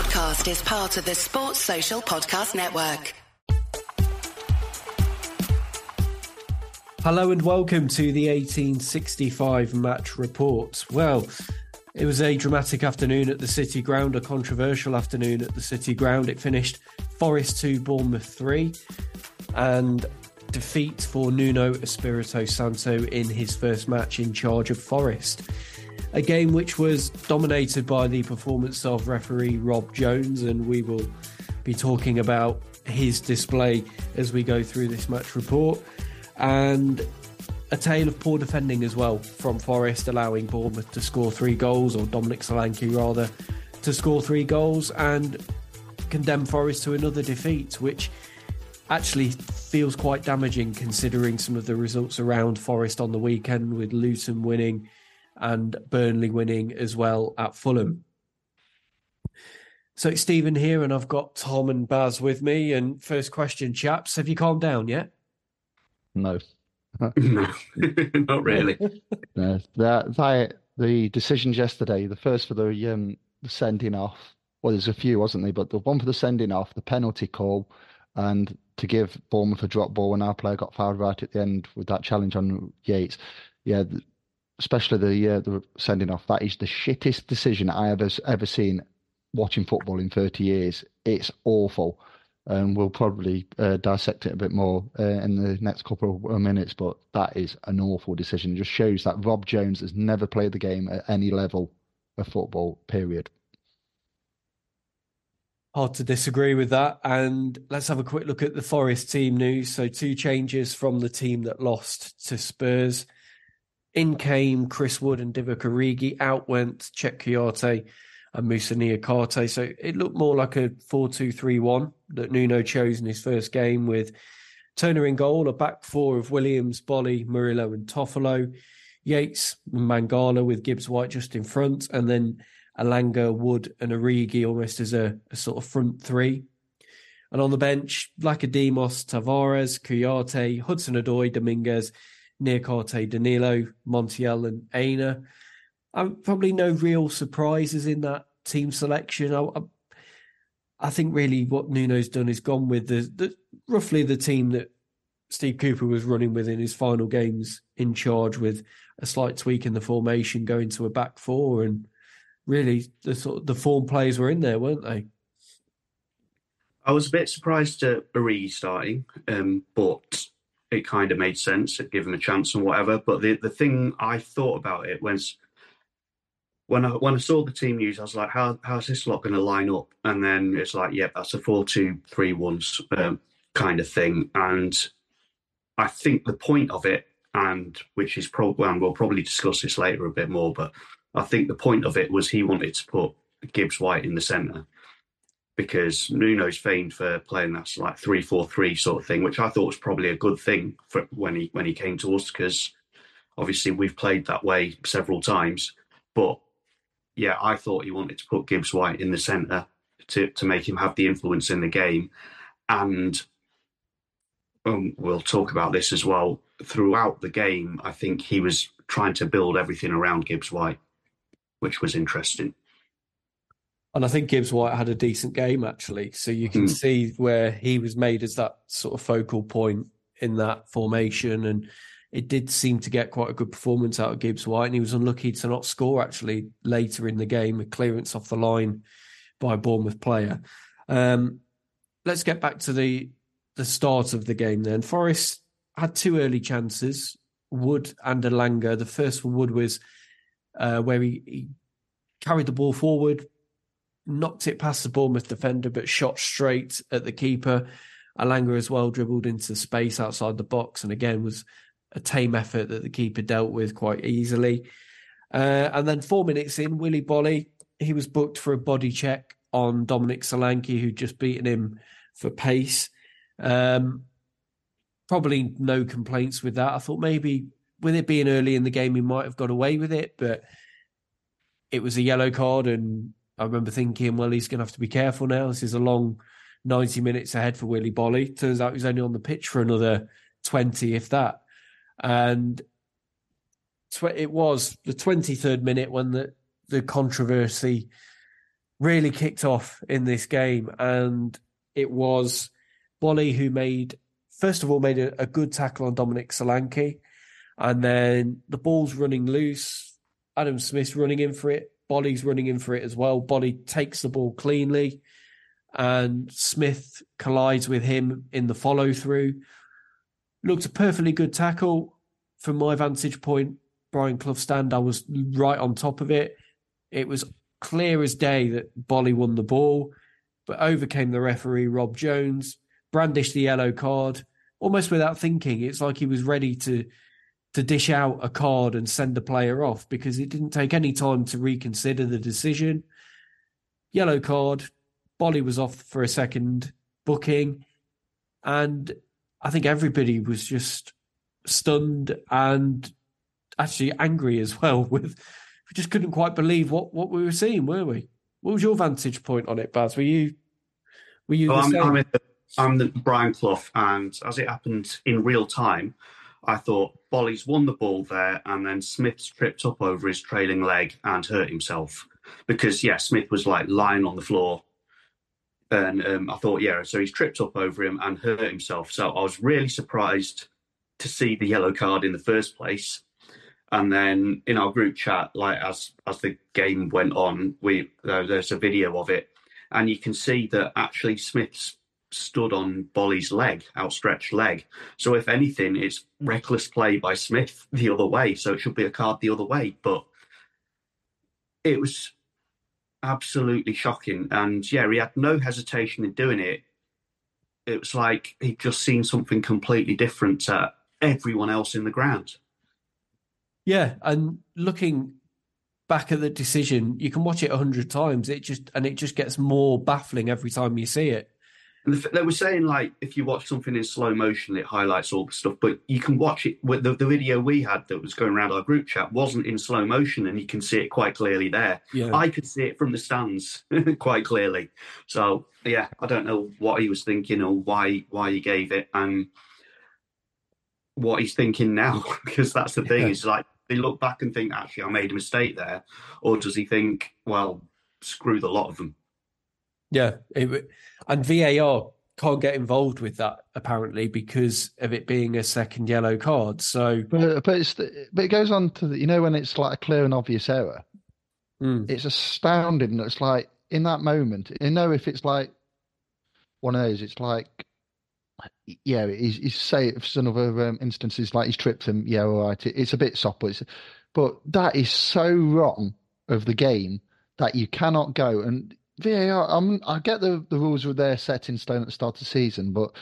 podcast is part of the Sports Social Podcast Network. Hello and welcome to the 1865 match report. Well, it was a dramatic afternoon at the City Ground, a controversial afternoon at the City Ground. It finished Forest 2, Bournemouth 3, and defeat for Nuno Espirito Santo in his first match in charge of Forest. A game which was dominated by the performance of referee Rob Jones, and we will be talking about his display as we go through this match report. And a tale of poor defending as well from Forest, allowing Bournemouth to score three goals, or Dominic Solanke rather, to score three goals and condemn Forest to another defeat, which actually feels quite damaging considering some of the results around Forest on the weekend with Luton winning and Burnley winning as well at Fulham. So it's Steven here, and I've got Tom and Baz with me. And first question, chaps, have you calmed down yet? No. no, not really. no. That, that, the decisions yesterday, the first for the, um, the sending off, well, there's a few, wasn't there? But the one for the sending off, the penalty call, and to give Bournemouth a drop ball when our player got fouled right at the end with that challenge on Yates. Yeah, especially the uh, the sending off. That is the shittest decision I have ever, ever seen watching football in 30 years. It's awful. And we'll probably uh, dissect it a bit more uh, in the next couple of minutes. But that is an awful decision. It just shows that Rob Jones has never played the game at any level of football, period. Hard to disagree with that. And let's have a quick look at the Forest team news. So, two changes from the team that lost to Spurs. In came Chris Wood and Divock Origi. Out went Cheikhou Kouyaté and Moussa Niakhaté. So it looked more like a 4 2 3 1 that Nuno chose in his first game with Turner in goal, a back four of Williams, Boly, Murillo, and Toffolo. Yates, and Mangala with Gibbs White just in front, and then Elanga, Wood, and Origi almost as a, a sort of front three. And on the bench, Vlachodimos, Tavares, Kouyaté, Hudson Odoi, Dominguez, Niakhaté, Danilo, Montiel, and Aina. Um, probably no real surprises in that team selection. I, I, I, think really what Nuno's done is gone with the, the roughly the team that Steve Cooper was running with in his final games in charge, with a slight tweak in the formation, going to a back four, and really the sort of the form players were in there, weren't they? I was a bit surprised at Origi starting, um, but it kind of made sense to give him a chance and whatever. But the, the thing I thought about it was when I when I saw the team news, I was like, how how's this lot going to line up? And then it's like, yeah, that's a four two three one um, kind of thing. And I think the point of it, and which is probably, and we'll probably discuss this later a bit more, but I think the point of it was he wanted to put Gibbs White in the centre because Nuno's famed for playing that like three four three sort of thing, which I thought was probably a good thing for when he when he came to us because obviously we've played that way several times. But yeah, I thought he wanted to put Gibbs White in the centre to to make him have the influence in the game, and um, we'll talk about this as well. Throughout the game, I think he was trying to build everything around Gibbs White, which was interesting. And I think Gibbs White had a decent game actually. So you can mm. see where he was made as that sort of focal point in that formation. And it did seem to get quite a good performance out of Gibbs White. And he was unlucky to not score actually later in the game, a clearance off the line by a Bournemouth player. Um, let's get back to the the start of the game then. Forest had two early chances, Wood and Elanga. The first for Wood was uh, where he, he carried the ball forward, knocked it past the Bournemouth defender, but shot straight at the keeper. Elanga as well dribbled into space outside the box, and again was a tame effort that the keeper dealt with quite easily. Uh, and then four minutes in, Willy Boly he was booked for a body check on Dominic Solanke, who'd just beaten him for pace. Um, probably no complaints with that. I thought maybe with it being early in the game, he might have got away with it, but it was a yellow card and I remember thinking, well, he's going to have to be careful now. This is a long 90 minutes ahead for Willy Boly. Turns out he's only on the pitch for another 20, if that. And it was the 23rd minute when the, the controversy really kicked off in this game, and it was Boly who made first of all made a, a good tackle on Dominic Solanke, and then the ball's running loose. Adam Smith's running in for it. Boly's running in for it as well. Boly takes the ball cleanly, and Smith collides with him in the follow through. Looked a perfectly good tackle from my vantage point. Brian Clough stand, I was right on top of it. It was clear as day that Boly won the ball, but overcame the referee, Rob Jones, brandished the yellow card almost without thinking. It's like he was ready to to dish out a card and send the player off because it didn't take any time to reconsider the decision. Yellow card, Boly was off for a second booking, and I think everybody was just stunned and actually angry as well. With we just couldn't quite believe what what we were seeing, were we? What was your vantage point on it, Baz? Were you were you? Oh, well, I'm, I'm, the, I'm the Brian Clough, and as it happened in real time, I thought Boly's won the ball there, and then Smith's tripped up over his trailing leg and hurt himself because yeah, Smith was like lying on the floor and um, I thought, yeah, so he's tripped up over him and hurt himself. So I was really surprised to see the yellow card in the first place. And then in our group chat, like as as the game went on, we uh, there's a video of it, and you can see that actually Smith's stood on Boly's leg, outstretched leg. So if anything, it's reckless play by Smith the other way. So it should be a card the other way. But it was absolutely shocking. And yeah, he had no hesitation in doing it. It was like he'd just seen something completely different to everyone else in the ground. Yeah, and looking back at the decision, you can watch it a hundred times. It just and it just gets more baffling every time you see it. And they were saying like if you watch something in slow motion, it highlights all the stuff. But you can watch it. With the, the video we had that was going around our group chat wasn't in slow motion, and you can see it quite clearly there. Yeah. I could see it from the stands quite clearly. So yeah, I don't know what he was thinking or why why he gave it, and what he's thinking now because that's the thing. Yeah. Is like they look back and think actually I made a mistake there, or does he think well screw the lot of them? Yeah, it, and VAR can't get involved with that apparently because of it being a second yellow card. So, but but, it's the, but it goes on to the, you know when it's like a clear and obvious error. Mm. It's astounding. that It's like in that moment, you know, if it's like one of those, it's like yeah, he's, he's say if some other um, instances like he's tripped him, yeah, all right, it, it's a bit soft, but, it's, but that is so wrong of the game that you cannot go and VAR. I'm, I get the, the rules were there set in stone at the start of the season, but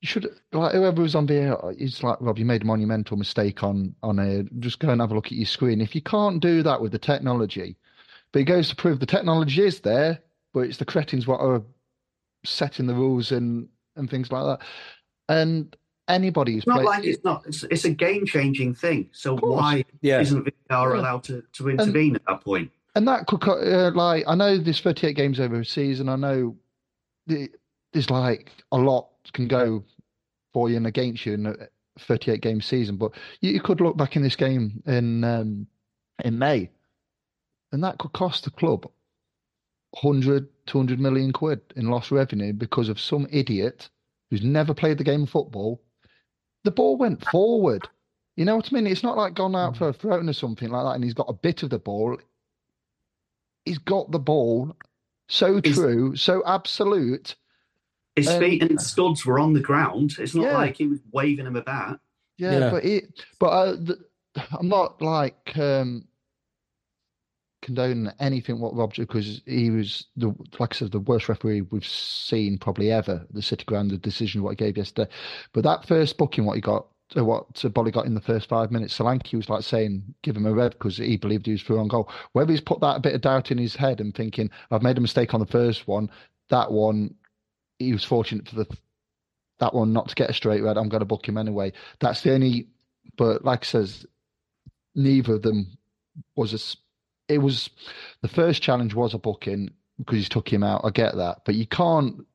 you should like whoever was on VAR. It's like Rob, you made a monumental mistake on on a. Just go and have a look at your screen. If you can't do that with the technology, but it goes to prove the technology is there, but it's the cretins what are setting the rules and and things like that. And anybody it's not played, like it's not. It's, it's a game changing thing. So why yeah. isn't VAR allowed to to intervene and, at that point? And that could uh, like I know there's 38 games over a season. I know there's like a lot can go for you and against you in a 38 game season, but you, could look back in this game in um, in May, and that could cost the club 100, 200 million quid in lost revenue because of some idiot who's never played the game of football. The ball went forward. You know what I mean? It's not like gone out hmm. for a throw or something like that, and he's got a bit of the ball he's got the ball so true, so absolute. His um, feet and studs were on the ground. It's not yeah. like he was waving them about. Yeah, yeah. but it, but uh, the, I'm not like um, condoning anything what Rob did because he was the like I said the worst referee we've seen probably ever. The City Ground, the decision what he gave yesterday, but that first booking what he got what Boly got in the first five minutes. Solanke was like saying, give him a red because he believed he was through on goal. Whether he's put that bit of doubt in his head and thinking, I've made a mistake on the first one, that one, he was fortunate for the that one not to get a straight red. I'm going to book him anyway. That's the only, but like I says, neither of them was a, it was, the first challenge was a booking because he took him out. I get that. But you can't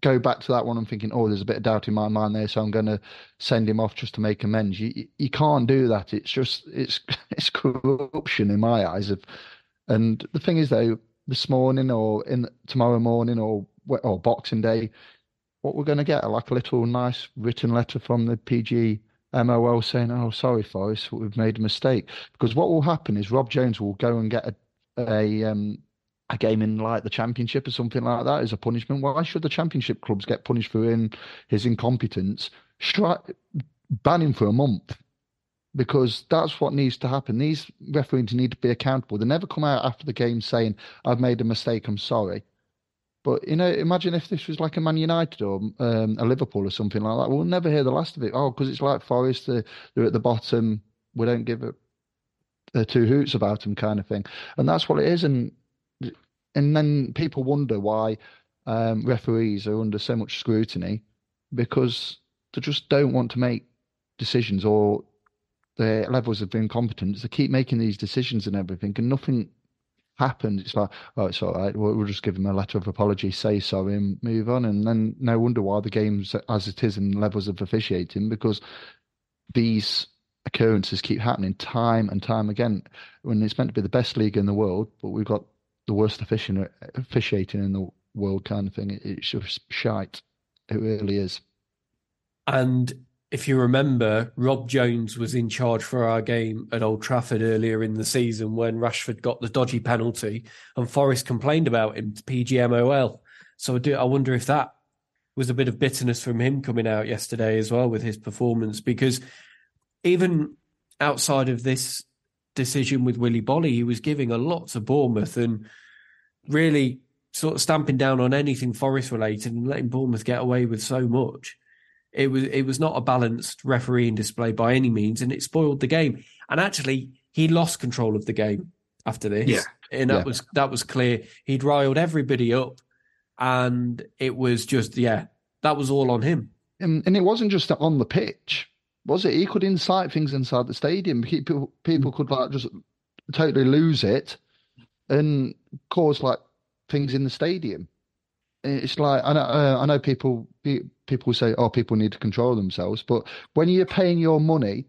go back to that one and thinking, oh, there's a bit of doubt in my mind there, so I'm going to send him off just to make amends. You you can't do that. It's just it's it's corruption in my eyes. Of, and the thing is though, this morning or in tomorrow morning or or Boxing Day, what we're going to get like a little nice written letter from the PG MOL saying, "Oh, sorry, Forest, we've made a mistake." Because what will happen is Rob Jones will go and get a a um, a game in like the championship or something like that as a punishment. Why should the championship clubs get punished for in his incompetence? Stri- ban him for a month because that's what needs to happen. These referees need to be accountable. They never come out after the game saying, "I've made a mistake. I'm sorry." But you know, imagine if this was like a Man United or um, a Liverpool or something like that. We'll never hear the last of it. Oh, because it's like Forest. They're, they're, at the bottom. We don't give a, a two hoots about them, kind of thing. And that's what it is. And and then people wonder why um, referees are under so much scrutiny because they just don't want to make decisions or their levels of incompetence. They keep making these decisions and everything, and nothing happens. It's like, oh, it's all right. We'll, we'll just give them a letter of apology, say sorry, and move on. And then no wonder why the game's as it is in levels of officiating because these occurrences keep happening time and time again. When it's meant to be the best league in the world, but we've got the worst officiating in the world, kind of thing. It's just shite. It really is. And if you remember, Rob Jones was in charge for our game at Old Trafford earlier in the season when Rashford got the dodgy penalty and Forest complained about him to PGMOL. So I, do, I wonder if that was a bit of bitterness from him coming out yesterday as well with his performance because even outside of this decision with Willy Boly, he was giving a lot to Bournemouth and really sort of stamping down on anything Forest related and letting Bournemouth get away with so much. It was it was not a balanced refereeing display by any means, and it spoiled the game. And actually, he lost control of the game after this. Yeah. And that yeah. was that was clear. He'd riled everybody up, and it was just yeah, that was all on him. And, and it wasn't just on the pitch, was it? He could incite things inside the stadium. People people could like just totally lose it and cause like things in the stadium. It's like I know, uh, I know people people say, oh, people need to control themselves. But when you're paying your money,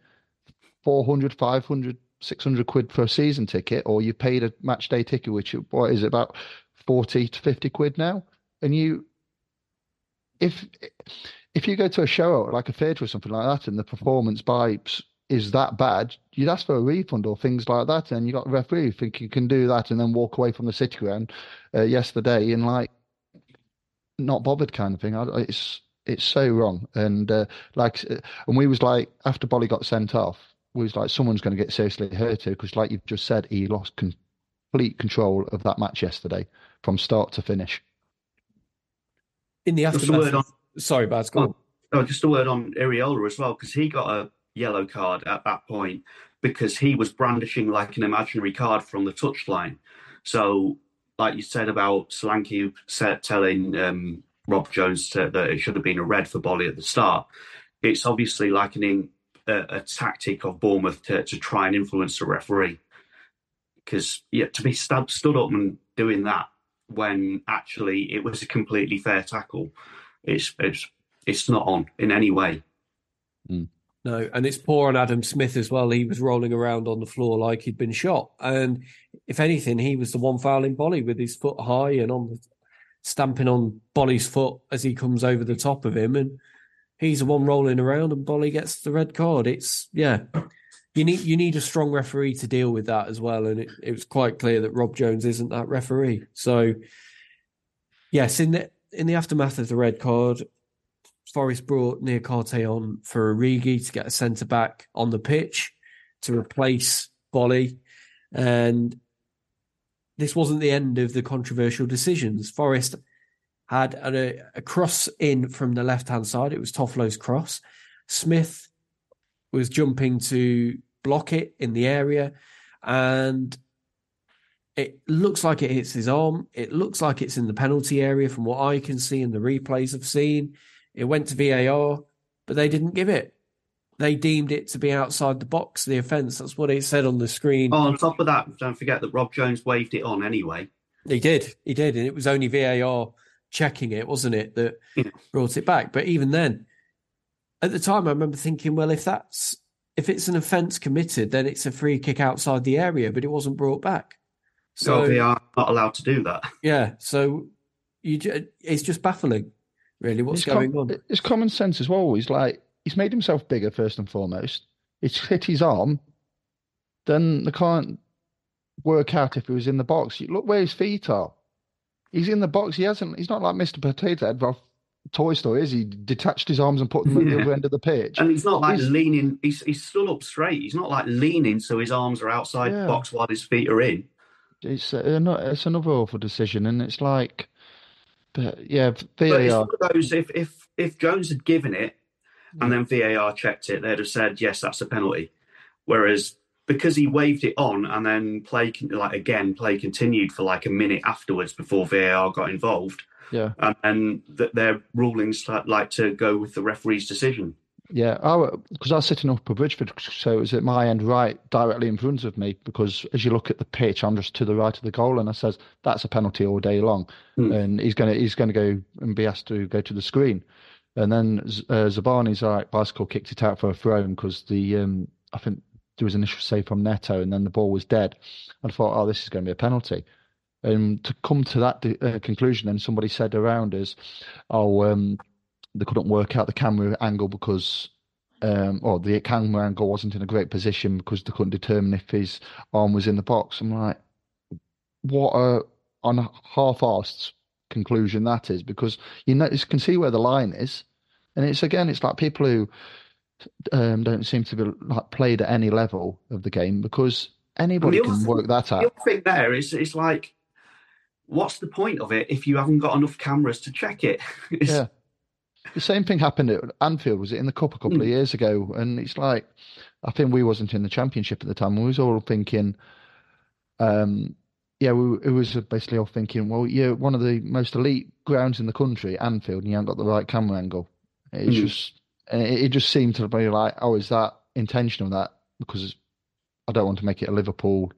400, 500, 600 quid for a season ticket, or you paid a match day ticket, which what is it, about 40 to 50 quid now? And you, if, if you go to a show like a theatre or something like that, and the performance by is that bad, you'd ask for a refund or things like that. And you got a referee think you can do that and then walk away from the city ground uh, yesterday and like not bothered kind of thing. It's it's so wrong. And uh, like, uh, and we was like, after Boly got sent off, we was like, someone's going to get seriously hurt here because, like you've just said, he lost complete control of that match yesterday from start to finish. In the aftermath, on, sorry, Baz, go on. Oh, just a word on Iraola as well because he got a yellow card at that point because he was brandishing like an imaginary card from the touchline. So, like you said about Solanke telling um, Rob Jones said that it should have been a red for Boly at the start. It's obviously likening a, a tactic of Bournemouth to, to try and influence the referee. Because yeah, to be st- stood up and doing that when actually it was a completely fair tackle, it's it's it's not on in any way. Mm. No, and it's poor on Adam Smith as well. He was rolling around on the floor like he'd been shot, and if anything, he was the one fouling Boly with his foot high and on the stamping on Boly's foot as he comes over the top of him, and he's the one rolling around, and Boly gets the red card. It's yeah, you need you need a strong referee to deal with that as well, and it, it was quite clear that Rob Jones isn't that referee. So yes, in the in the aftermath of the red card, Forest brought Niakhaté on for Origi to get a centre back on the pitch to replace Boly. and this wasn't the end of the controversial decisions. Forest had a, a cross in from the left hand side. It was Toffolo's cross. Smith was jumping to block it in the area, and it looks like it hits his arm. It looks like it's in the penalty area from what I can see in the replays I've seen. It went to VAR, but they didn't give it they deemed it to be outside the box, the offence. That's what it said on the screen. Oh, on top of that, don't forget that Rob Jones waved it on anyway. He did. He did. And it was only VAR checking it, wasn't it, that yeah. brought it back. But even then, at the time, I remember thinking, well, if that's if it's an offence committed, then it's a free kick outside the area, but it wasn't brought back. So they are not allowed to do that. Yeah, so you ju- it's just baffling, really, what's it's going com- on. It's common sense as well. He's like he's made himself bigger first and foremost. It's hit his arm. Then they can't work out if he was in the box. You look where his feet are. He's in the box. He hasn't. He's not like Mr. Potato Head off Toy Story, is he? Detached his arms and put them at the other end of the pitch. And he's not like He's- leaning. He's he's stood up straight. He's not like leaning so his arms are outside Yeah. the box while his feet are in. It's uh, no, it's another awful decision, and it's like, but yeah, But it's VAR. one of those. If if if Jones had given it and then VAR checked it, they'd have said yes, that's a penalty. Whereas because he waved it on and then play like again play continued for like a minute afterwards before VAR got involved, Yeah, and then th- their rulings like to go with the referee's decision. Yeah. Because I was sitting up at Bridgford, so it was at my end right, directly in front of me. Because as you look at the pitch, I'm just to the right of the goal, and I says that's a penalty all day long, Hmm. and he's gonna he's gonna go and be asked to go to the screen. And then uh, Zabarnyi's like bicycle kicked it out for a throw because the um, I think there was an initial save from Neto, and then the ball was dead. And I thought, oh, this is going to be a penalty. And to come to that uh, conclusion, and somebody said around us, oh, um, they couldn't work out the camera angle because, um, or the camera angle wasn't in a great position because they couldn't determine if his arm was in the box. I'm like, what a on a half-assed conclusion that is, because you know you can see where the line is, and it's again, it's like people who um, don't seem to be like played at any level of the game because anybody can thing- work that The out. other thing there is it's like, what's the point of it if you haven't got enough cameras to check it? Yeah. The same thing happened at Anfield, was it in the cup a couple of Mm. years ago? And it's like, I think we wasn't in the championship at the time. We was all thinking, um, yeah, we, it was basically all thinking, well, you're one of the most elite grounds in the country, Anfield, and you haven't got the right camera angle. It's Mm. just, and it, it just seemed to be like, oh, is that intentional? That because I don't want to make it a Liverpool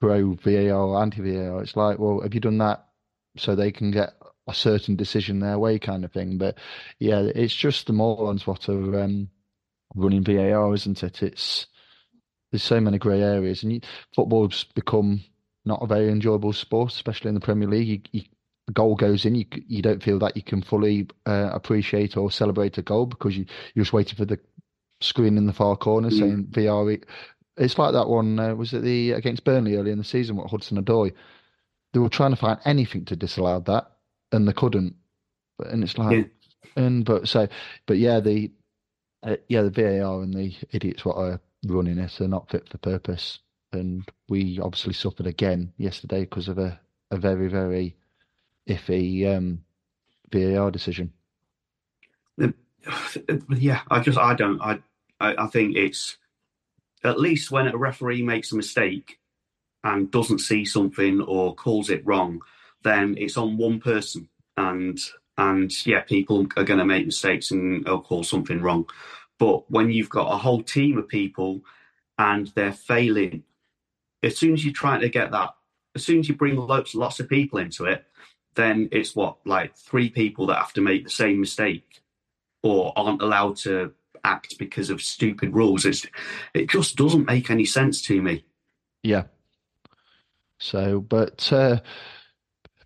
pro VAR or anti VAR. It's like, well, have you done that so they can get a certain decision their way, kind of thing? But yeah, it's just the morons what are um, running VAR, isn't it? It's there's so many grey areas, and you, football's become not a very enjoyable sport, especially in the Premier League. You, you, the goal goes in, you you don't feel that you can fully uh, appreciate or celebrate a goal because you you're just waiting for the screen in the far corner Mm. saying VR. It's like that one uh, was it the against Burnley early in the season with Hudson Odoi. They were trying to find anything to disallow that, and they couldn't. And it's like, and but so, but yeah, the uh, yeah the VAR and the idiots what are running it are not fit for purpose, and we obviously suffered again yesterday because of a a very very iffy um, VAR decision. yeah, I just I don't I, I I think it's at least when a referee makes a mistake and doesn't see something or calls it wrong, then it's on one person and and yeah, people are going to make mistakes and they'll call something wrong. But when you've got a whole team of people and they're failing, as soon as you're trying to get that, as soon as you bring lots lots of people into it, then it's what like three people that have to make the same mistake or aren't allowed to act because of stupid rules. It's it just doesn't make any sense to me. Yeah. So, but uh,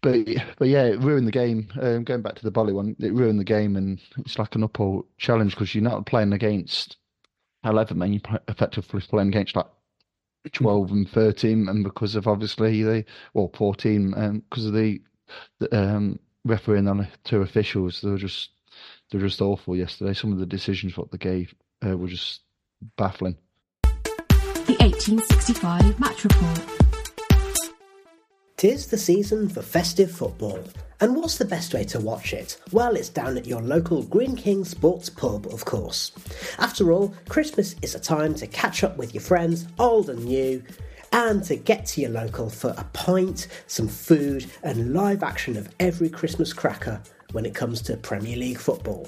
but but yeah, it ruined the game. Um, going back to the Boly one, it ruined the game, and it's like an uphill challenge because you're not playing against eleven men. You're effectively playing against like twelve and thirteen, and because of obviously the well fourteen, um, because of the, the um, refereeing on the two officials, they were just they were just awful yesterday. Some of the decisions what they gave uh, were just baffling. The 1865 Match Report. Tis the season for festive football. And what's the best way to watch it? Well, it's down at your local Greene King Sports Pub, of course. After all, Christmas is a time to catch up with your friends, old and new, and to get to your local for a pint, some food, and live action of every Christmas cracker when it comes to Premier League football.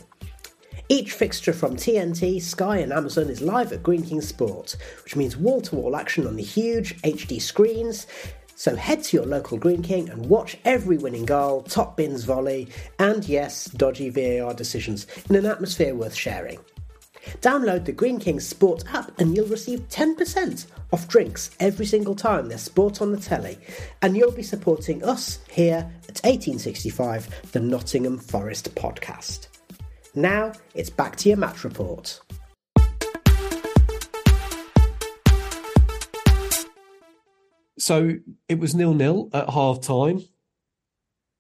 Each fixture from TNT, Sky, and Amazon is live at Greene King Sport, which means wall to wall action on the huge HD screens. So head to your local Greene King and watch every winning goal, top bins volley, and yes, dodgy VAR decisions in an atmosphere worth sharing. Download the Greene King Sport app and you'll receive 10% off drinks every single time there's sport on the telly. And you'll be supporting us here at 1865, the Nottingham Forest podcast. Now it's back to your match report. So it was nil nil at half time.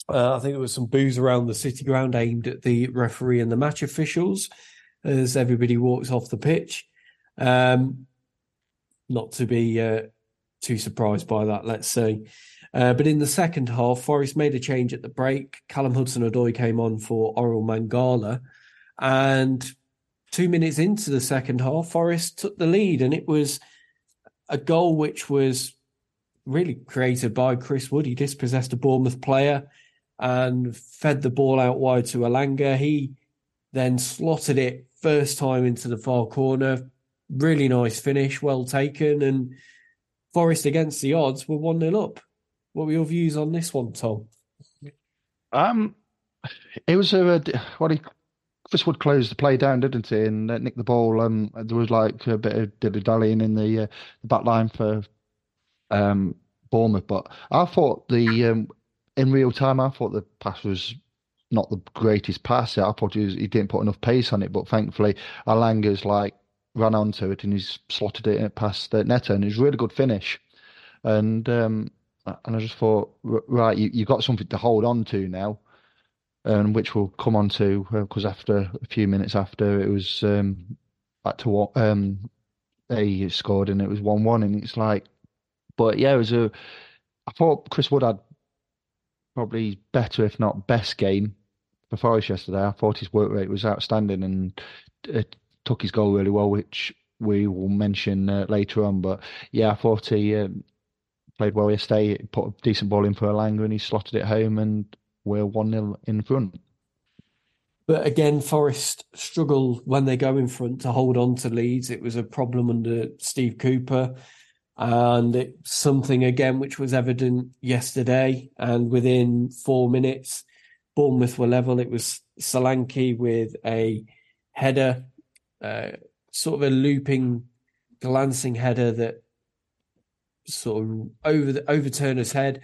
Uh, I think there was some boos around the city ground aimed at the referee and the match officials as everybody walks off the pitch. Um, not to be uh, too surprised by that, let's say. Uh, but in the second half, Forest made a change at the break. Callum Hudson Odoi came on for Orel Mangala. And two minutes into the second half, Forest took the lead. And it was a goal which was really created by Chris Wood. He dispossessed a Bournemouth player and fed the ball out wide to Elanga. He then slotted it first time into the far corner. Really nice finish, well taken. And Forest against the odds were 1 0 up. What were your views on this one, Tom? Um, it was a what he Chris Wood closed the play down, didn't he, and uh, nicked the ball. Um, there was like a bit of dilly dallying in the, uh, the back line for um Bournemouth, but I thought the um, in real time, I thought the pass was not the greatest pass. I thought he, was, he didn't put enough pace on it, but thankfully Elanga's like ran onto it and he's slotted it past Neto, and it was a really good finish. And um, and I just thought, right, you you got something to hold on to now, and which we'll come on to because uh, after a few minutes after it was um, back to um, they scored and it was one one, and it's like, but yeah, it was a. I thought Chris Wood had probably better, if not best, game for Forest yesterday. I thought his work rate was outstanding and uh, took his goal really well, which we will mention uh, later on. But yeah, I thought he um, played well yesterday. Put a decent ball in for Elanga and he slotted it home, and we're 1 0 in front. But again, Forest struggle when they go in front to hold on to leads. It was a problem under Steve Cooper. And something again which was evident yesterday. And within four minutes, Bournemouth were level. It was Solanke with a header, uh, sort of a looping, glancing header that sort of over the over Turner's head.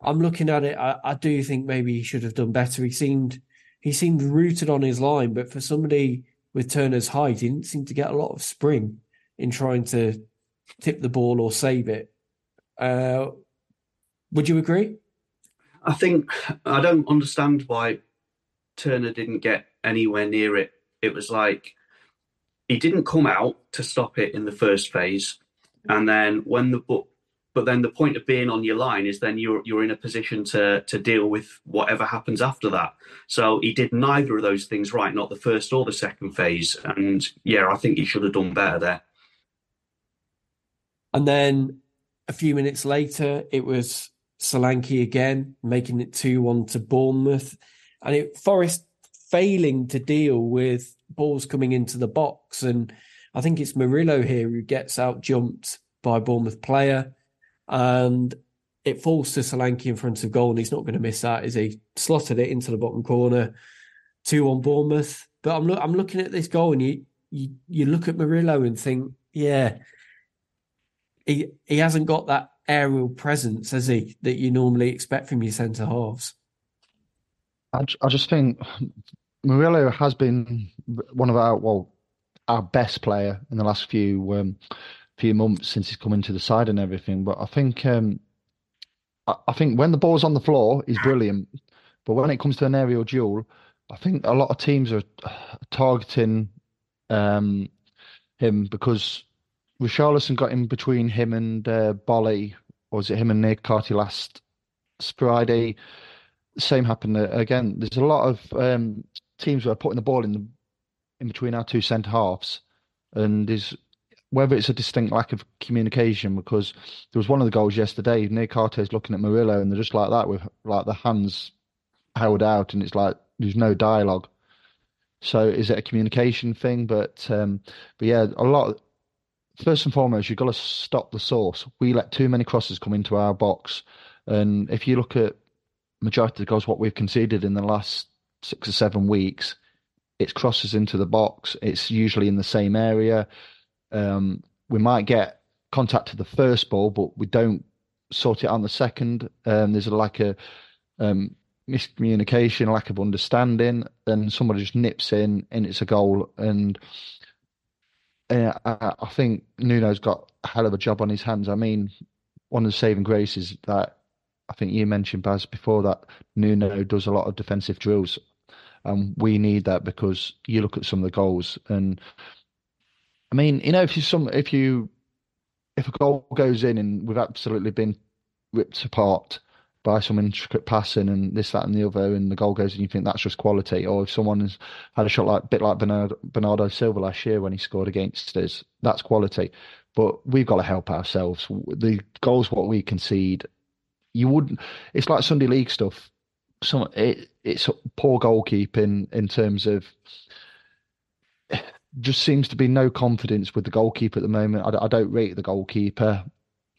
I'm looking at it. I, I do think maybe he should have done better. He seemed he seemed rooted on his line, but for somebody with Turner's height, he didn't seem to get a lot of spring in trying to tip the ball or save it. Uh, would you agree? I think I don't understand why Turner didn't get anywhere near it. It was like he didn't come out to stop it in the first phase, and then when the but but then the point of being on your line is then you're you're in a position to to deal with whatever happens after that. So he did neither of those things right, not the first or the second phase, and yeah, I think he should have done better there. And then a few minutes later, it was Solanke again, making it 2 1 to Bournemouth. And it, Forest failing to deal with balls coming into the box. And I think it's Murillo here who gets out jumped by Bournemouth player. And it falls to Solanke in front of goal, and he's not going to miss that as he slotted it into the bottom corner. 2 on Bournemouth. But I'm, lo- I'm looking at this goal, and you, you, you look at Murillo and think, yeah, he, he hasn't got that aerial presence, has he, that you normally expect from your centre halves? I, I just think Murillo has been one of our well our best player in the last few um, few months since he's come into the side and everything. But I think um, I, I, think when the ball's on the floor, he's brilliant. But when it comes to an aerial duel, I think a lot of teams are targeting um, him because Richarlison got in between him and uh, Boly, or was it him and Niakhaté last Friday? Same happened again. There's a lot of um, teams who are putting the ball in the in between our two centre halves, and is whether it's a distinct lack of communication because there was one of the goals yesterday. Nick is looking at Murillo, and they're just like that with like the hands held out, and it's like there's no dialogue. So is it a communication thing? But um, but yeah, a lot first and foremost, you've got to stop the source. We let too many crosses come into our box, and if you look at majority of goals what we've conceded in the last six or seven weeks, it's crosses into the box. It's usually in the same area. Um, we might get contact to the first ball, but we don't sort it on the second. Um, there's a lack of um, miscommunication, lack of understanding. and somebody just nips in, and it's a goal. And uh, I, think Nuno's got a hell of a job on his hands. I mean, one of the saving graces that I think you mentioned, Baz, before that Nuno does a lot of defensive drills. And we need that because you look at some of the goals and I mean, you know, if you some if you if a goal goes in and we've absolutely been ripped apart by some intricate passing and this, that, and the other, and the goal goes and you think that's just quality. Or if someone has had a shot like a bit like Bernardo, Bernardo Silva last year when he scored against us, that's quality. But we've got to help ourselves. The goals what we concede, you wouldn't. It's like Sunday League stuff. Some it, it's poor goalkeeping in terms of just seems to be no confidence with the goalkeeper at the moment. I, I don't rate the goalkeeper.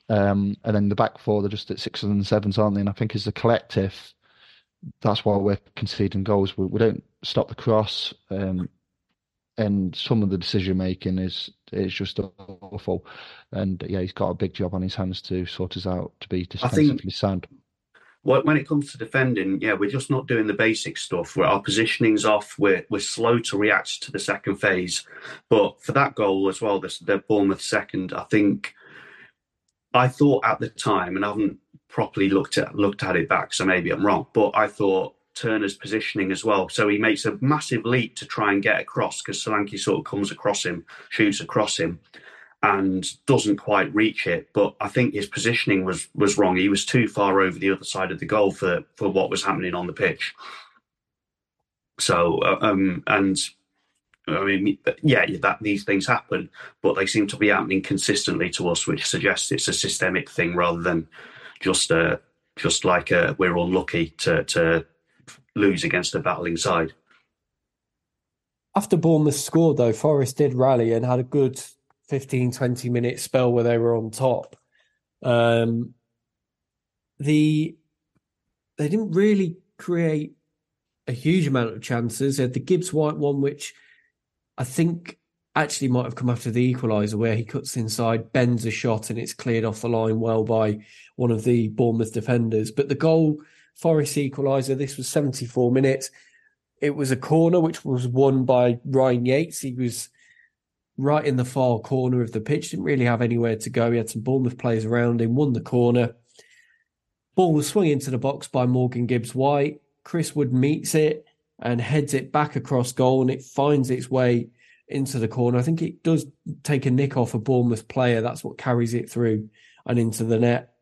Um, and then the back four, they're just at sixes and sevens, aren't they? And I think as a collective, that's why we're conceding goals. We, we don't stop the cross, um, and some of the decision making is is just awful. And yeah, he's got a big job on his hands to sort us out to be defensively think, sound. when it comes to defending, yeah, we're just not doing the basic stuff. Where our positioning's off, we're we're slow to react to the second phase. But for that goal as well, the, the Bournemouth second, I think I thought at the time, and I haven't properly looked at looked at it back, so maybe I'm wrong, but I thought Turner's positioning as well. So he makes a massive leap to try and get across because Solanke sort of comes across him, shoots across him, and doesn't quite reach it. But I think his positioning was was wrong. He was too far over the other side of the goal for for what was happening on the pitch. So uh, um, and I mean, yeah, that these things happen, but they seem to be happening consistently to us, which suggests it's a systemic thing rather than just uh, just like uh, we're unlucky to to lose against a battling side. After Bournemouth scored, though, Forest did rally and had a good 15, 20 minute spell where they were on top. Um, the they didn't really create a huge amount of chances. They had the Gibbs White one, which I think actually might have come after the equaliser where he cuts inside, bends a shot, and it's cleared off the line well by one of the Bournemouth defenders. But the goal, Forest equaliser, this was 74 minutes. It was a corner which was won by Ryan Yates. He was right in the far corner of the pitch, didn't really have anywhere to go. He had some Bournemouth players around him, won the corner. Ball was swung into the box by Morgan Gibbs White. Chris Wood meets it and heads it back across goal and it finds its way into the corner. I think it does take a nick off a Bournemouth player. That's what carries it through and into the net.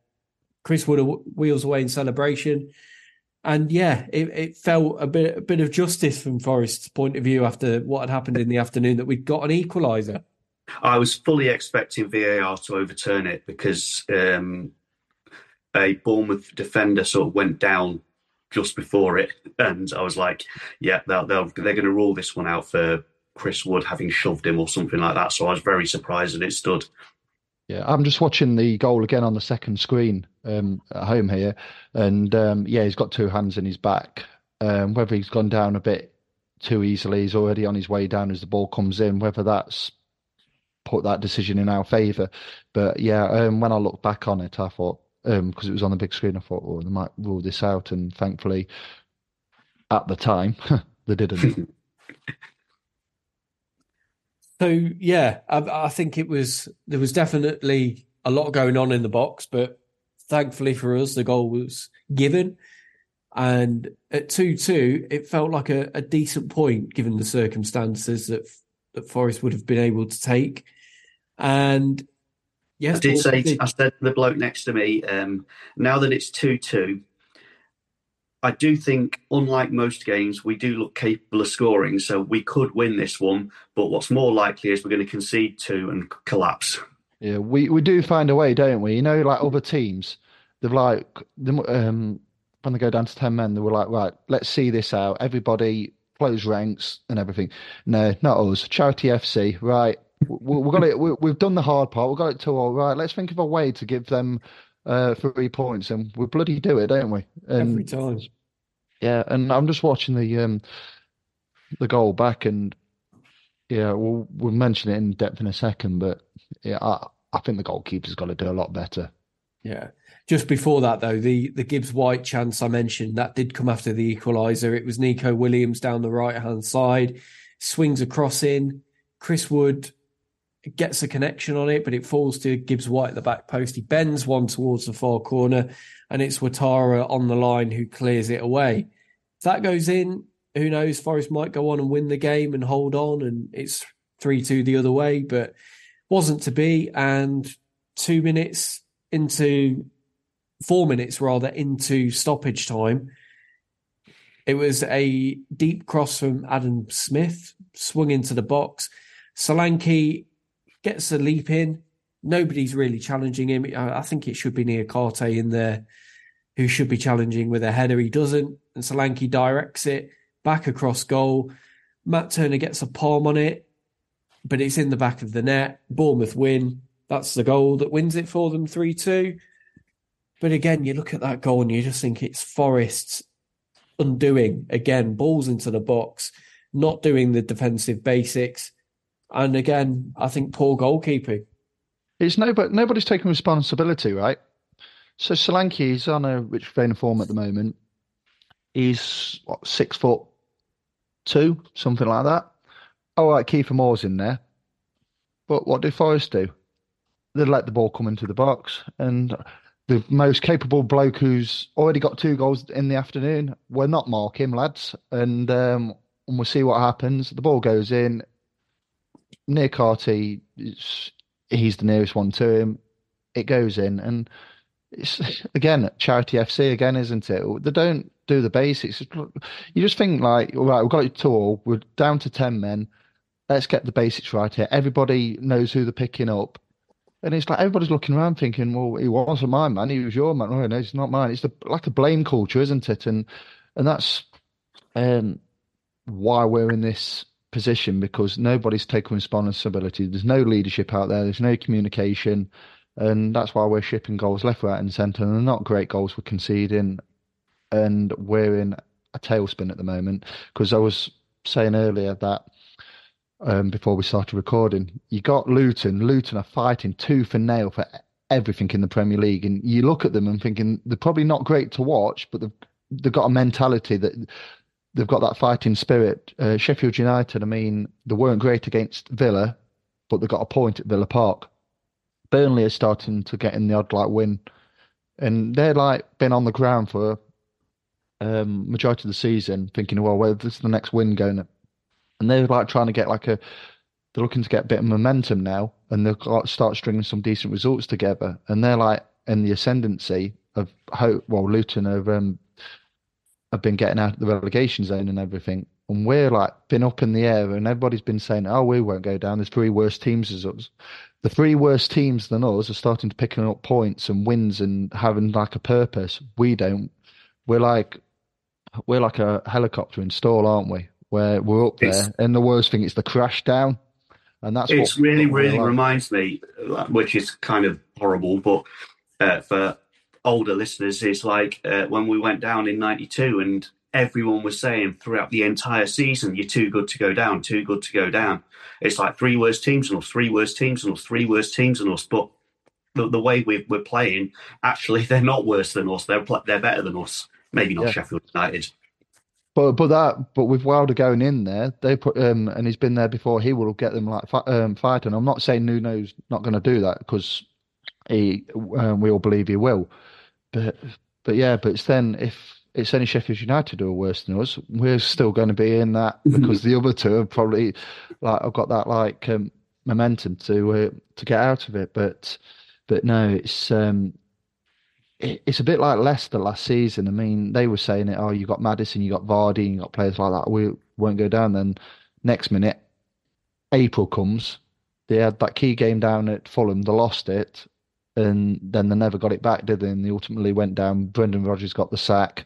Chris Wood wheels away in celebration. And yeah, it, it felt a bit a bit of justice from Forest's point of view after what had happened in the afternoon that we'd got an equaliser. I was fully expecting VAR to overturn it because um, a Bournemouth defender sort of went down just before it, and I was like, "Yeah, they'll, they'll, they're going to rule this one out for Chris Wood having shoved him or something like that." So I was very surprised that it stood. Yeah, I'm just watching the goal again on the second screen um, at home here, and um, yeah, he's got two hands in his back. Um, whether he's gone down a bit too easily, he's already on his way down as the ball comes in. Whether that's put that decision in our favour, but yeah, um, when I look back on it, I thought because um, it was on the big screen. I thought, oh, they might rule this out, and thankfully, at the time, they didn't. so yeah, I, I, think it was there was definitely a lot going on in the box, but thankfully for us, the goal was given. And at two two, it felt like a, a decent point given the circumstances that that Forest would have been able to take. And Yes, I did say. Did. I said to the bloke next to me. Um, now that it's two-two, I do think, unlike most games, we do look capable of scoring. So we could win this one. But what's more likely is we're going to concede two and collapse. Yeah, we, we do find a way, don't we? You know, like other teams, they've like um, when they go down to ten men, they were like, right, let's see this out. Everybody close ranks and everything. No, not us. Charity FC, right? We've got it. We, have done the hard part. We've got it to all right. Let's think of a way to give them uh, three points, and we bloody do it, don't we? And, Every time. Yeah, and I'm just watching the um, the goal back, and yeah, we'll we'll mention it in depth in a second, but yeah, I, I think the goalkeeper's got to do a lot better. Yeah. Just before that, though, the the Gibbs White chance I mentioned that did come after the equaliser. It was Nico Williams down the right hand side, swings across in. Chris Wood gets a connection on it, but it falls to Gibbs White at the back post. He bends one towards the far corner, and it's Ouattara on the line who clears it away. If that goes in, who knows? Forest might go on and win the game and hold on, and it's 3 2 the other way, but wasn't to be. And two minutes into four minutes rather into stoppage time. It was a deep cross from Adam Smith, swung into the box. Solanke gets a leap in. Nobody's really challenging him. I think it should be Niakhaté in there who should be challenging with a header. He doesn't. And Solanke directs it back across goal. Matt Turner gets a palm on it, but it's in the back of the net. Bournemouth win. That's the goal that wins it for them 3 2. But again, you look at that goal and you just think it's Forest's undoing. Again, balls into the box, not doing the defensive basics. And again, I think poor goalkeeping. It's no, but nobody's taking responsibility, right? So Solanke is on a rich vein of form at the moment. He's what, six foot two, something like that. All right, Kiefer Moore's in there. But what do Forest do? They let the ball come into the box. And the most capable bloke who's already got two goals in the afternoon. We're not mark him, lads, and um, and we'll see what happens. The ball goes in. Niakhaté, he's the nearest one to him. It goes in, and it's again charity FC again, isn't it? They don't do the basics. You just think like, all right, we've got it to all. We're down to ten men. Let's get the basics right here. Everybody knows who they're picking up and it's like everybody's looking around thinking, well, he wasn't my man, he was your man. Oh, no, it's not mine. It's the, like a blame culture, isn't it? And and that's um, why we're in this position because nobody's taking responsibility. There's no leadership out there. There's no communication, and that's why we're shipping goals left, right, and centre. And they're not great goals we're conceding, and we're in a tailspin at the moment. Because I was saying earlier that um, before we started recording. You got Luton. Luton are fighting tooth and nail for everything in the Premier League, and you look at them and thinking they're probably not great to watch, but they've they've got a mentality that they've got that fighting spirit. Uh, Sheffield United, I mean, they weren't great against Villa, but they got a point at Villa Park. Burnley are starting to get in the odd like win, and they're like been on the ground for um, majority of the season, thinking, well, where's the next win going? and they're like trying to get like a they're looking to get a bit of momentum now and they'll start stringing some decent results together and they're like in the ascendancy of hope well luton have um have been getting out of the relegation zone and everything and we're like been up in the air and everybody's been saying oh we won't go down. There's three worse teams as us. The three worst teams than us are starting to picking up points and wins and having like a purpose. We don't we're like we're like a helicopter in stall aren't we? Where we're up there, it's, and the worst thing is the crash down, and that's it's really really like. reminds me, which is kind of horrible, but uh, for older listeners, is like uh, when we went down in '92, and everyone was saying throughout the entire season, "You're too good to go down, too good to go down." It's like three worst teams and us, three worst teams and us, three worst teams and us, but the, the way we, are playing, actually, they're not worse than us. They're they're better than us. Maybe not yeah. Sheffield United. But but that but with Wilder going in there, they put um and he's been there before. He will get them like um, fighting. I'm not saying Nuno's not going to do that because he um, we all believe he will. But but yeah, but it's then if it's only Sheffield United who are worse than us, we're still going to be in that because the other two have probably like I've got that like um, momentum to uh, to get out of it. But but no, it's um it's a bit like Leicester last season. I mean, they were saying it. Oh, you got Maddison, you got Vardy, you got players like that. We won't go down. Then next minute, April comes. They had that key game down at Fulham. They lost it, and then they never got it back, did they? And they ultimately went down. Brendan Rodgers got the sack.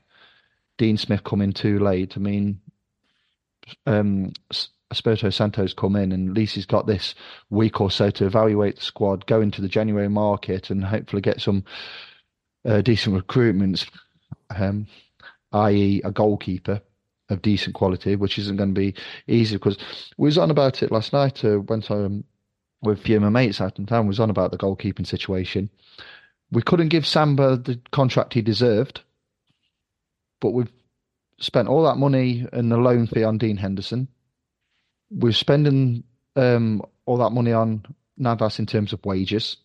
Dean Smith come in too late. I mean, um, Santos come in, and he's got this week or so to evaluate the squad, go into the January market, and hopefully get some uh, decent recruitments, um, i.e., a goalkeeper. of decent quality, which isn't going to be easy because we was on about it last night. Uh, went um, with a few of my mates out in town. Was on about the goalkeeping situation. We couldn't give Samba the contract he deserved, but we've spent all that money and the loan fee on Dean Henderson. We're spending um, all that money on Navas in terms of wages.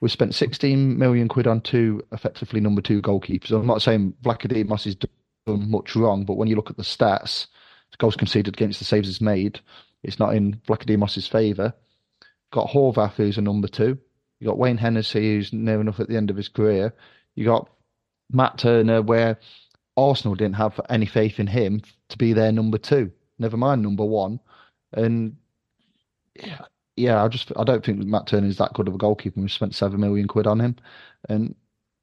We've spent 16 million quid on two effectively number two goalkeepers. I'm not saying Vlachodimos has done much wrong, but when you look at the stats, the goals conceded against the saves it's made, it's not in Vlachodimos's favour. Got Horvath, who's a number two. You got Wayne Hennessy, who's near enough at the end of his career. You got Matt Turner, where Arsenal didn't have any faith in him to be their number two. Never mind number one. And yeah, yeah, I just I don't think Matt Turner is that good of a goalkeeper. We spent seven million quid on him, and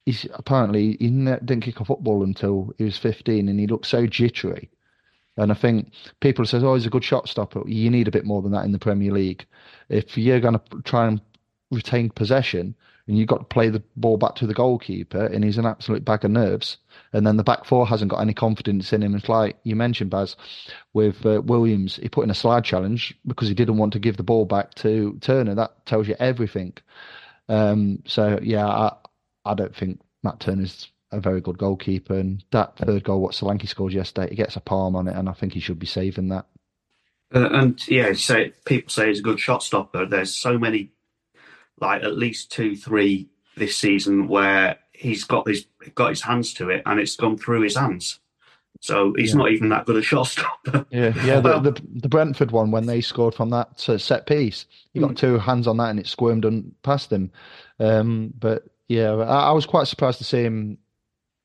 he's apparently he didn't kick a football until he was fifteen, and he looked so jittery. And I think people say, "Oh, he's a good shot stopper." You need a bit more than that in the Premier League. If you're going to try and retain possession, and you've got to play the ball back to the goalkeeper, and he's an absolute bag of nerves. And then the back four hasn't got any confidence in him. It's like you mentioned, Baz, with uh, Williams. He put in a slide challenge because he didn't want to give the ball back to Turner. That tells you everything. Um, so yeah, I, I don't think Matt Turner's a very good goalkeeper. And that third goal, what Solanke scored yesterday, he gets a palm on it, and I think he should be saving that. Uh, and yeah, say people say he's a good shot stopper. There's so many like at least two, three this season where he's got his got his hands to it and it's gone through his hands. So he's yeah. not even that good a shot stopper. Yeah, yeah. The, the, the Brentford one when they scored from that uh, set piece, he got mm. two hands on that and it squirmed and past him. Um, but yeah, I, I, was quite surprised to see him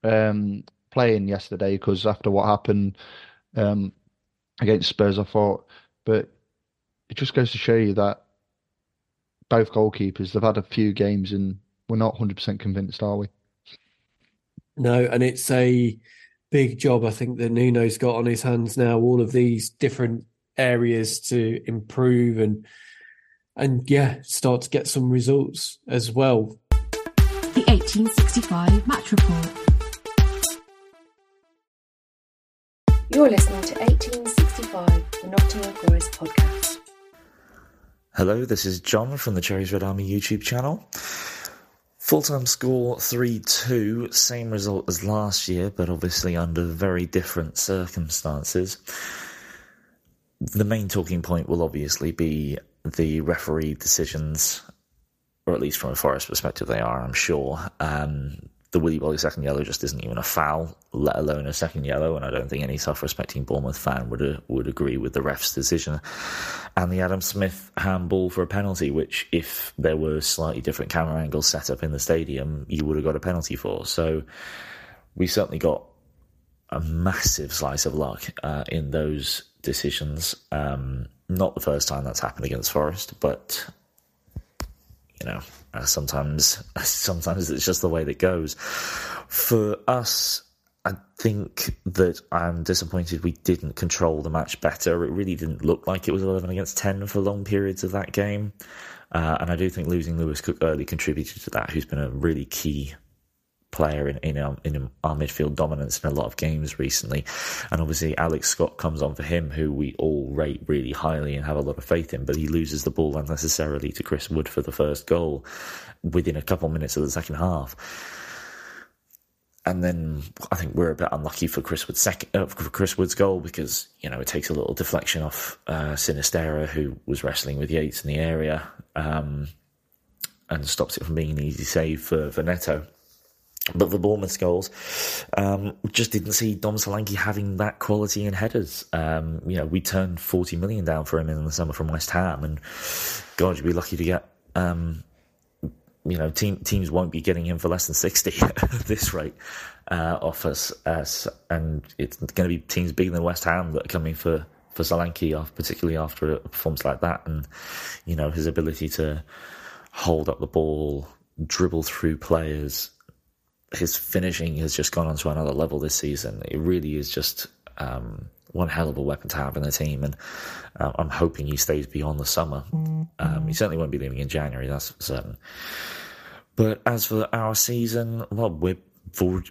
um, playing yesterday because after what happened um, against Spurs, I thought. But it just goes to show you that both goalkeepers. They've had a few games and we're not 100% convinced, are we? No, and it's a big job I think that Nuno's got on his hands now. All of these different areas to improve and and yeah, start to get some results as well. The 1865 match report. You're listening to 1865, the Nottingham Forest podcast. Hello, this is Jon from the Cherries Red Army YouTube channel. Full time score 3 2, same result as last year, but obviously under very different circumstances. The main talking point will obviously be the referee decisions, or at least from a Forest perspective, they are, I'm sure. Um, the Willy Boly second yellow just isn't even a foul, let alone a second yellow. And I don't think any self-respecting Bournemouth fan would uh, would agree with the ref's decision. And the Adam Smith handball for a penalty, which if there were slightly different camera angles set up in the stadium, you would have got a penalty for. So we certainly got a massive slice of luck uh, in those decisions. Um, not the first time that's happened against Forest, but you know, uh, sometimes sometimes it's just the way that goes. For us, I think that I'm disappointed we didn't control the match better. It really didn't look like it was 11 against 10 for long periods of that game. Uh, and I do think losing Lewis Cook early contributed to that, who's been a really key player in in our, in our midfield dominance in a lot of games recently. And obviously, Alex Scott comes on for him, who we all rate really highly and have a lot of faith in, but he loses the ball unnecessarily to Chris Wood for the first goal within a couple minutes of the second half. And then I think we're a bit unlucky for Chris Wood's second, uh, for Chris Wood's goal because you know it takes a little deflection off uh, Sinisterra, who was wrestling with Yates in the area, um, and stops it from being an easy save for, for Neto. But the Bournemouth goals, um, just didn't see Dom Solanke having that quality in headers. Um, you know, we turned 40 million down for him in the summer from West Ham, and God, you'd be lucky to get, um, you know, team, teams won't be getting him for less than 60 at this rate uh, off us. Uh, and it's going to be teams bigger than West Ham that are coming for, for Solanke, particularly after a performance like that. And, you know, his ability to hold up the ball, dribble through players, his finishing has just gone on to another level this season. It really is just um, one hell of a weapon to have in the team, and uh, I'm hoping he stays beyond the summer. Um, he certainly won't be leaving in January, that's certain. But as for our season, well, we're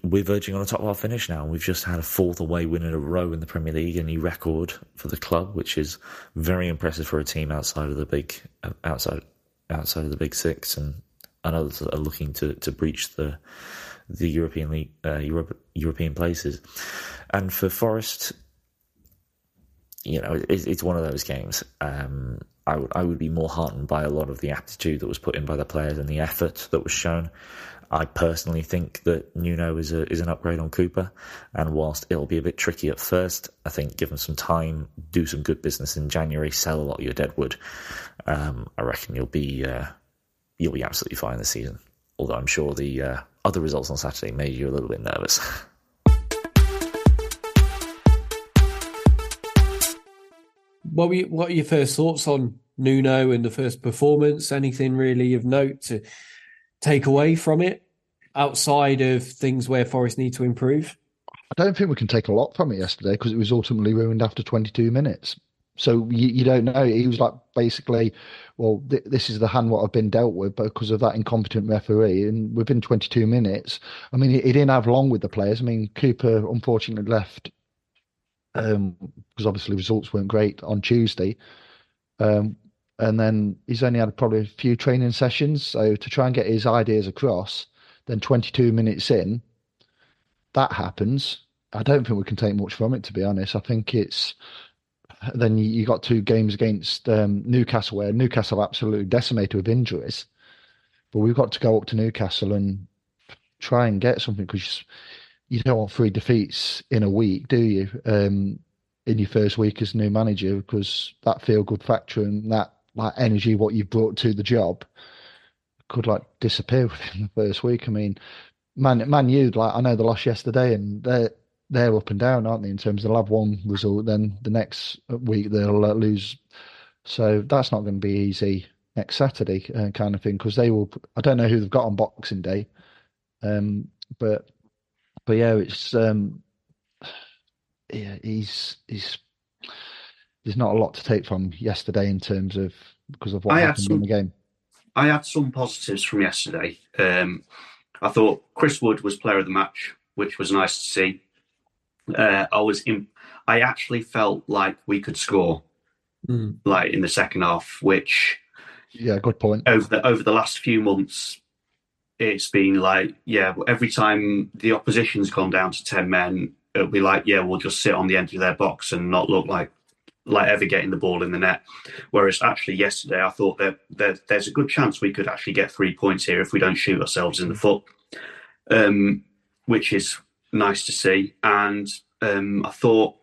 we're verging on a top half finish now. We've just had a fourth away win in a row in the Premier League, a new record for the club, which is very impressive for a team outside of the big outside outside of the big six, and and others are looking to, to breach the the European league, uh, Europe, European places. And for Forest, you know, it, it's one of those games. Um, I would I would be more heartened by a lot of the aptitude that was put in by the players and the effort that was shown. I personally think that Nuno is a is an upgrade on Cooper, and whilst it'll be a bit tricky at first, I think give him some time, do some good business in January, sell a lot of your deadwood. Um, I reckon you'll be uh, you'll be absolutely fine this season. Although I'm sure the uh, other results on Saturday made you a little bit nervous. what were you, what are your first thoughts on Nuno and the first performance? Anything really of note to take away from it outside of things where Forest need to improve? I don't think we can take a lot from it yesterday because it was ultimately ruined after 22 minutes. So you, you don't know. He was like basically, well, th- this is the hand what I've been dealt with because of that incompetent referee. And within 22 minutes, I mean, he, he didn't have long with the players. I mean, Cooper unfortunately left um, because obviously results weren't great on Tuesday. Um, and then he's only had probably a few training sessions. So to try and get his ideas across, then 22 minutes in, that happens. I don't think we can take much from it, to be honest. I think it's then you, got two games against um, Newcastle where Newcastle absolutely decimated with injuries. But we've got to go up to Newcastle and try and get something because you don't want three defeats in a week, do you? Um, in your first week as new manager, because that feel good factor and that like energy, what you brought to the job, could like disappear within the first week. I mean, man, man, you like I know they lost yesterday, and they're they're up and down, aren't they? In terms of they'll have one result, then the next week they'll uh, lose. So that's not going to be easy next Saturday, uh, kind of thing, because they will. I don't know who they've got on Boxing Day, um, but but yeah, it's um, yeah, he's he's there's not a lot to take from yesterday in terms of because of what I happened some, in the game. I had some positives from yesterday. Um, I thought Chris Wood was player of the match, which was nice to see. Uh, I was in. I actually felt like we could score, mm. like in the second half, which yeah, good point. Over the over the last few months, it's been like yeah, every time the opposition's gone down to ten men, it'll be like yeah, we'll just sit on the end of their box and not look like like ever getting the ball in the net. Whereas actually yesterday, I thought that, that there's a good chance we could actually get three points here if we don't shoot ourselves in the foot, um, which is nice to see. And um, I thought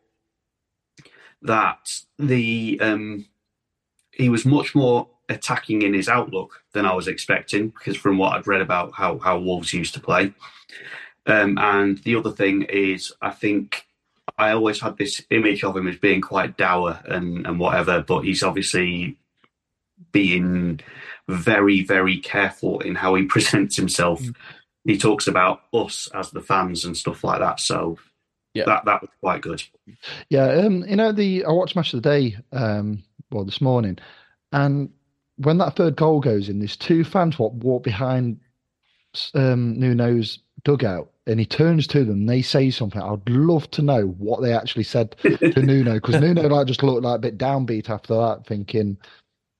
that the um, he was much more attacking in his outlook than I was expecting, because from what I've read about how how Wolves used to play. Um, and the other thing is, I think I always had this image of him as being quite dour and, and whatever, but he's obviously being very, very careful in how he presents himself. Mm. He talks about us as the fans and stuff like that. So yeah. that that was quite good. Yeah, um, you know, the I watched match of the day, um, well, this morning, and when that third goal goes in, there's two fans what walk behind um, Nuno's dugout and he turns to them. They say something. I'd love to know what they actually said to Nuno because Nuno like just looked like a bit downbeat after that, thinking.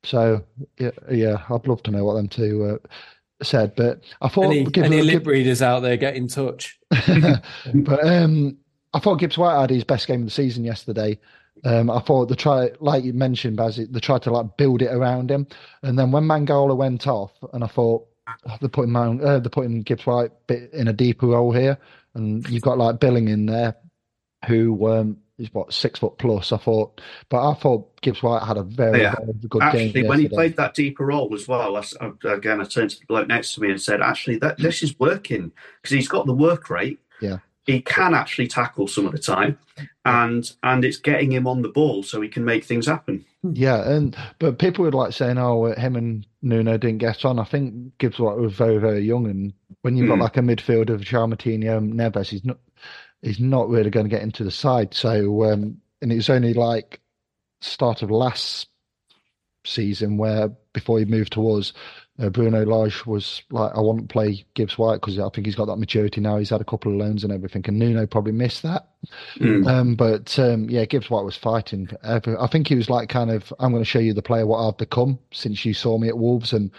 So yeah, yeah I'd love to know what them two uh, said. But I thought any, any lip readers out there get in touch. but um, I thought Gibbs White had his best game of the season yesterday. Um, I thought the try, like you mentioned, Baz, they tried to like build it around him, and then when Mangala went off, and I thought they're putting Mount, uh, they're putting Gibbs White bit in a deeper role here, and you've got like Billing in there, who um, is what six foot plus. I thought, but I thought Gibbs White had a very, yeah. very good actually, game. when he played that deeper role as well, I, again I turned to the bloke next to me and said, "Actually, that this is working because he's got the work rate. Yeah, he can actually tackle some of the time, and and it's getting him on the ball so he can make things happen." Yeah, and but people would like saying, "Oh, him and Nuno didn't get on." I think Gibbs White was very, very young, and when you've mm. got hmm. like a midfield of João Moutinho and Neves, he's not he's not really going to get into the side. So, um, and it was only like start of last season where before he moved to us, uh, Bruno Lage was like, I want to play Gibbs White because I think he's got that maturity now. He's had a couple of loans and everything, and Nuno probably missed that. Mm. Um, but um, yeah, Gibbs White was fighting. Every, I think he was like, kind of, I'm going to show you the player what I've become since you saw me at Wolves, and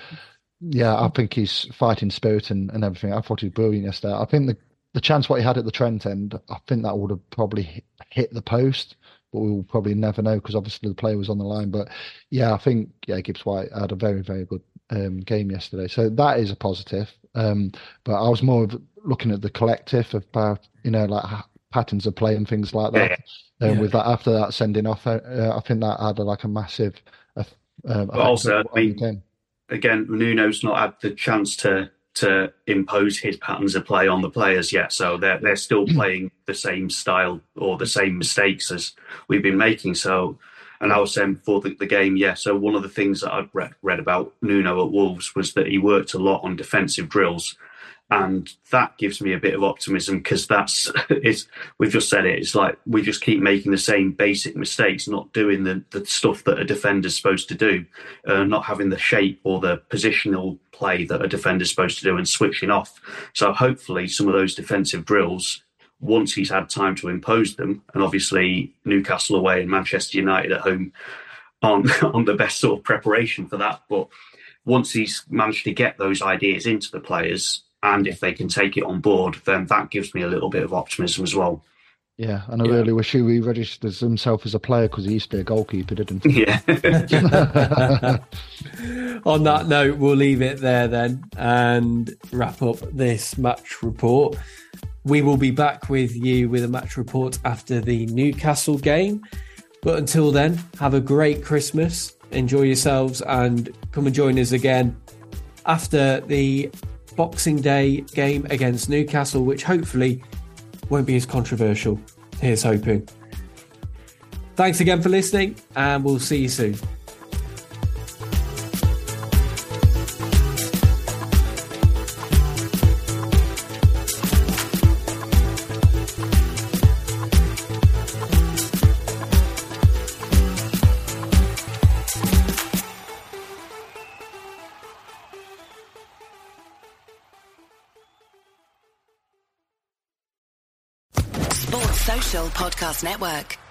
yeah, I think he's fighting spirit and, and everything. I thought he was brilliant yesterday. I think the the chance what he had at the Trent end, I think that would have probably hit, the post but we will probably never know because obviously the player was on the line. But yeah, I think yeah, Gibbs White had a very very good um, game yesterday, so that is a positive. Um, but I was more of looking at the collective of you know like patterns of play and things like that. Yeah. Um, yeah. With that after that sending off, uh, I think that had like a massive. Uh, also, I mean, again, Nuno's not had the chance to to impose his patterns of play on the players yet. So they're they're still hmm. playing the same style or the same mistakes as we've been making. So, and I was saying before the, the game, yeah. So one of the things that I'd read, read about Nuno at Wolves was that he worked a lot on defensive drills and that gives me a bit of optimism because that's it's we've just said it it's like we just keep making the same basic mistakes not doing the, the stuff that a defender's supposed to do uh, not having the shape or the positional play that a defender's supposed to do and switching off. So hopefully some of those defensive drills once he's had time to impose them and obviously newcastle away and manchester united at home on on the best sort of preparation for that but once he's managed to get those ideas into the players and if they can take it on board, then that gives me a little bit of optimism as well. Yeah, and I yeah. really wish he registers himself as a player because he used to be a goalkeeper, didn't he? Yeah. on that note, we'll leave it there then and wrap up this match report. We will be back with you with a match report after the Newcastle game. But until then, have a great Christmas, enjoy yourselves, and come and join us again after the Boxing Day game against Newcastle, which hopefully won't be as controversial. Here's hoping. Thanks again for listening, and we'll see you soon. Podcast Network.